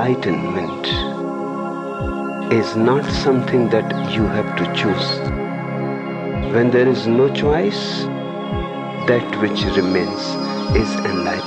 enlightenment is not something that you have to choose. When there is no choice, that which remains is enlightenment.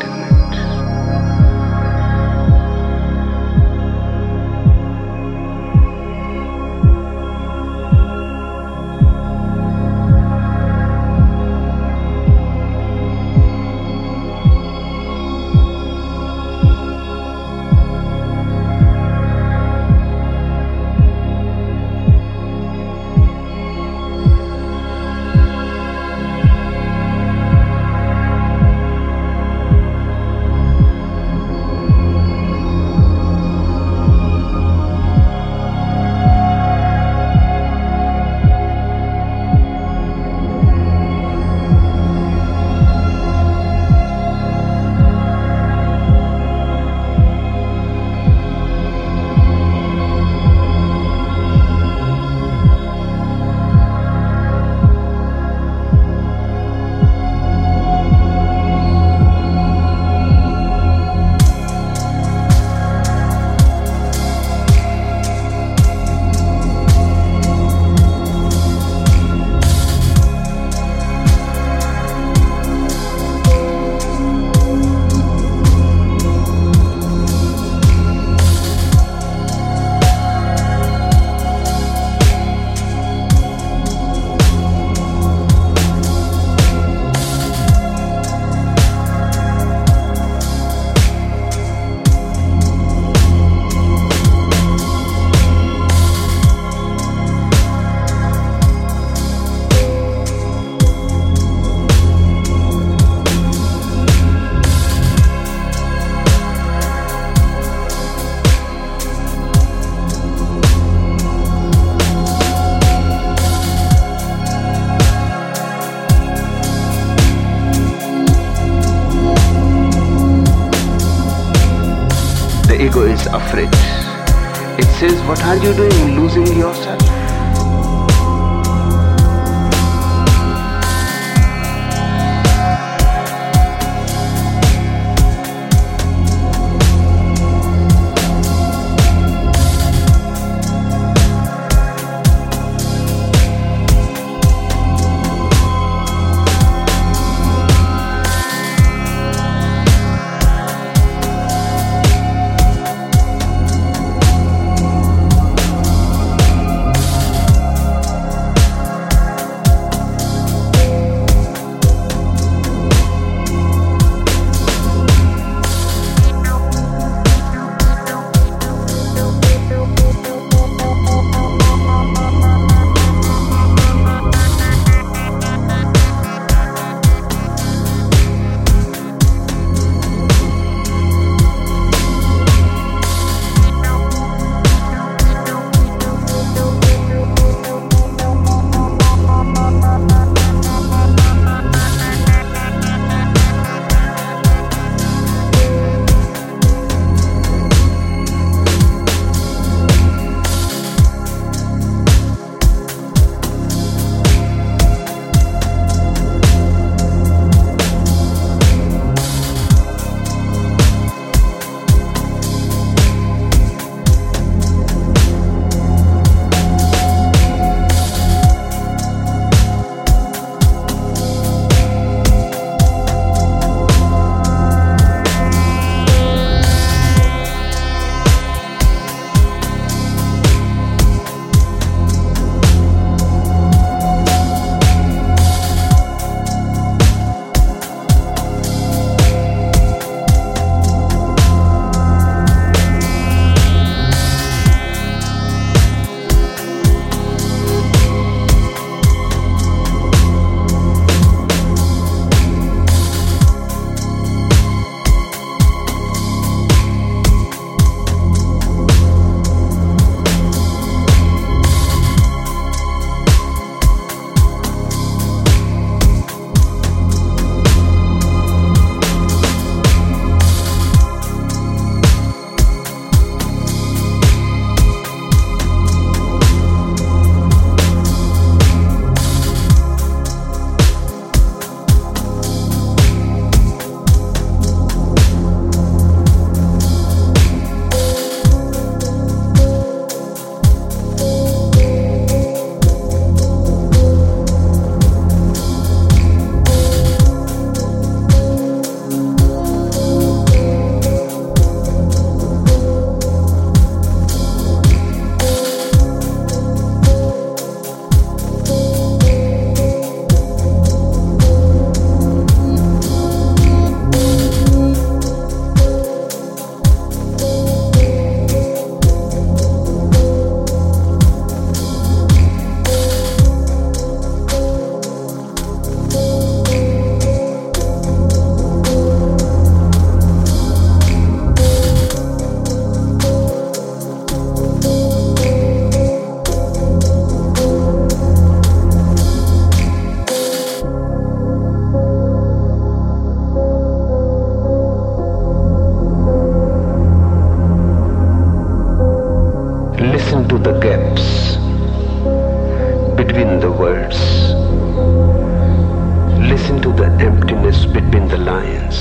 Listen to the emptiness between the lines.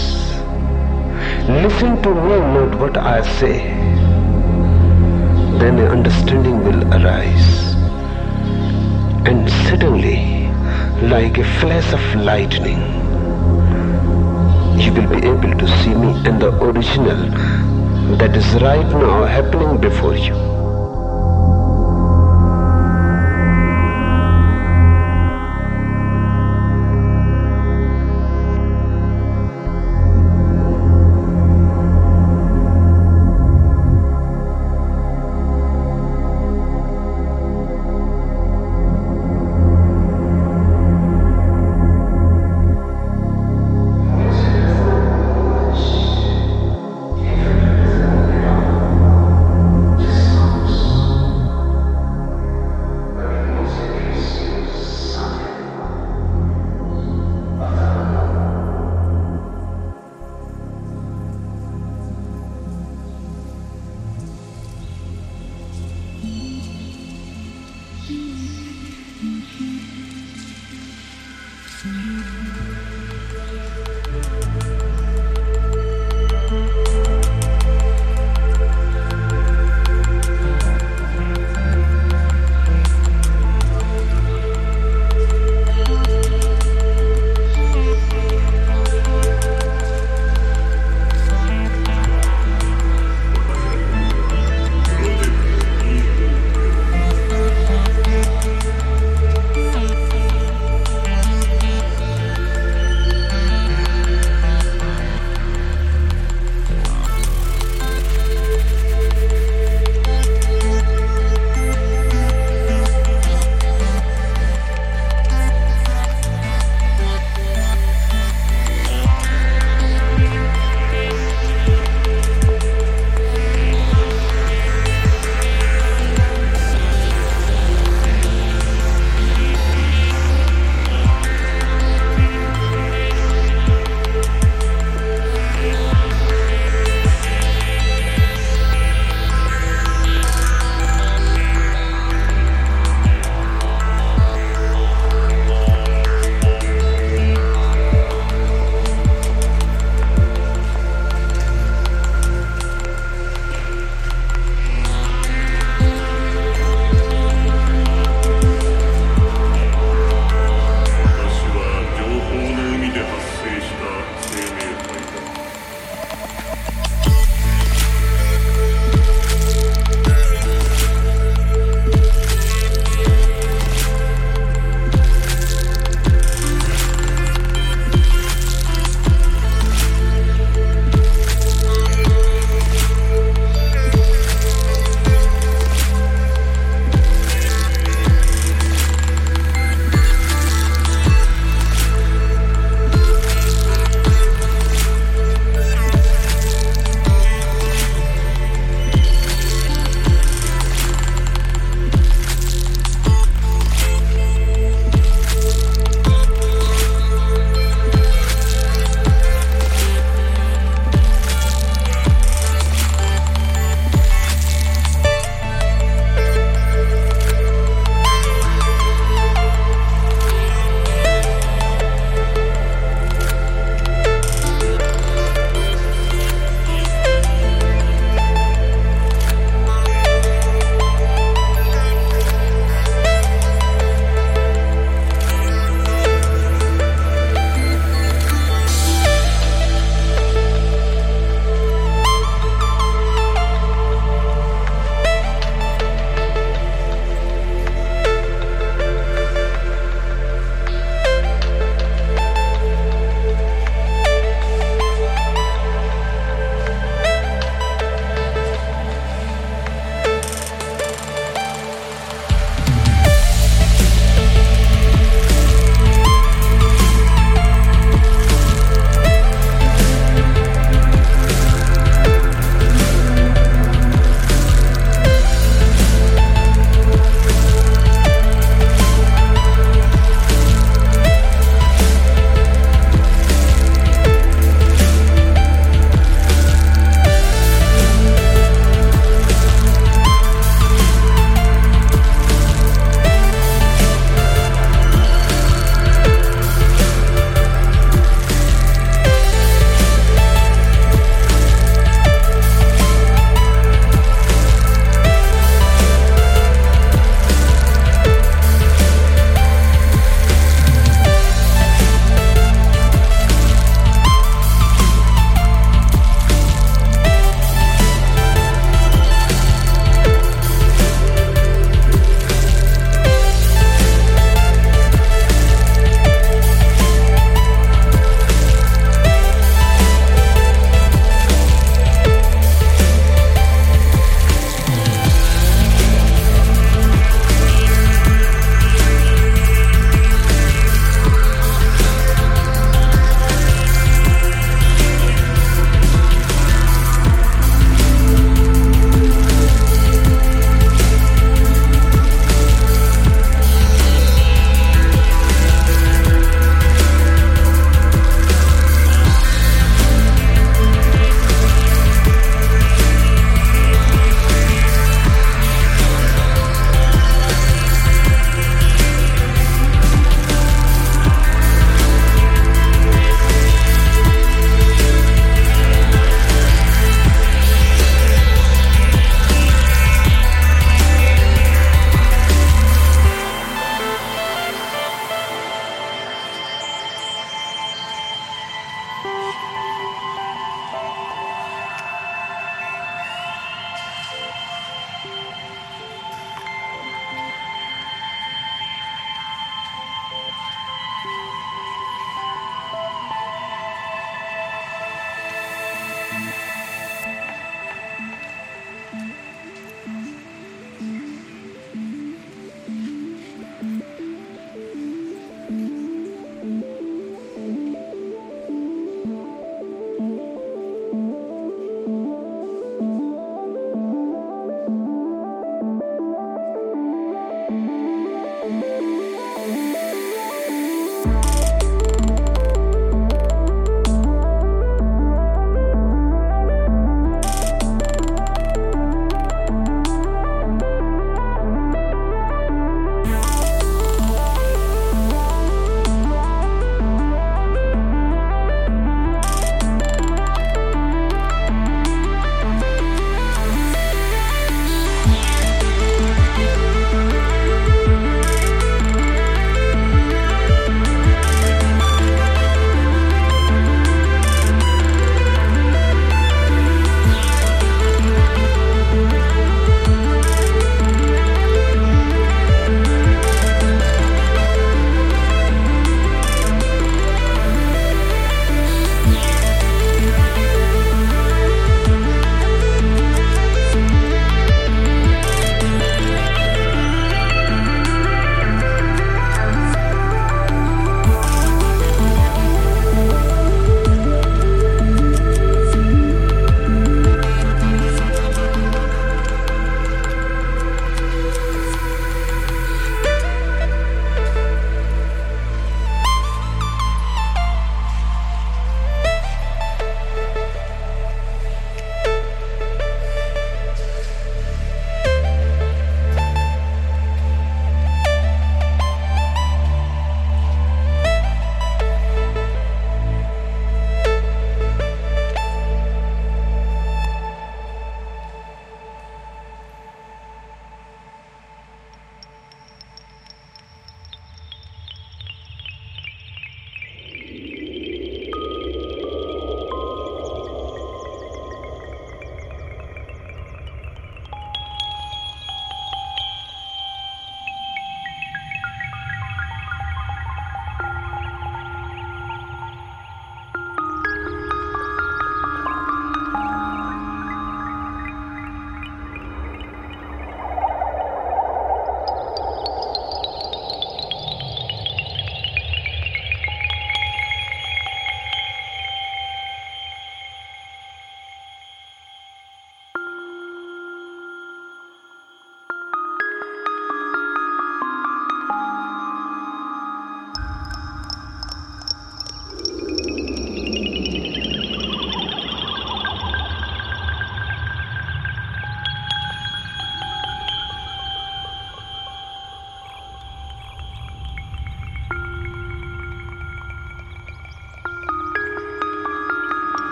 Listen to me, not what I say. Then an understanding will arise. And suddenly, like a flash of lightning, you will be able to see me and the original that is right now happening before you.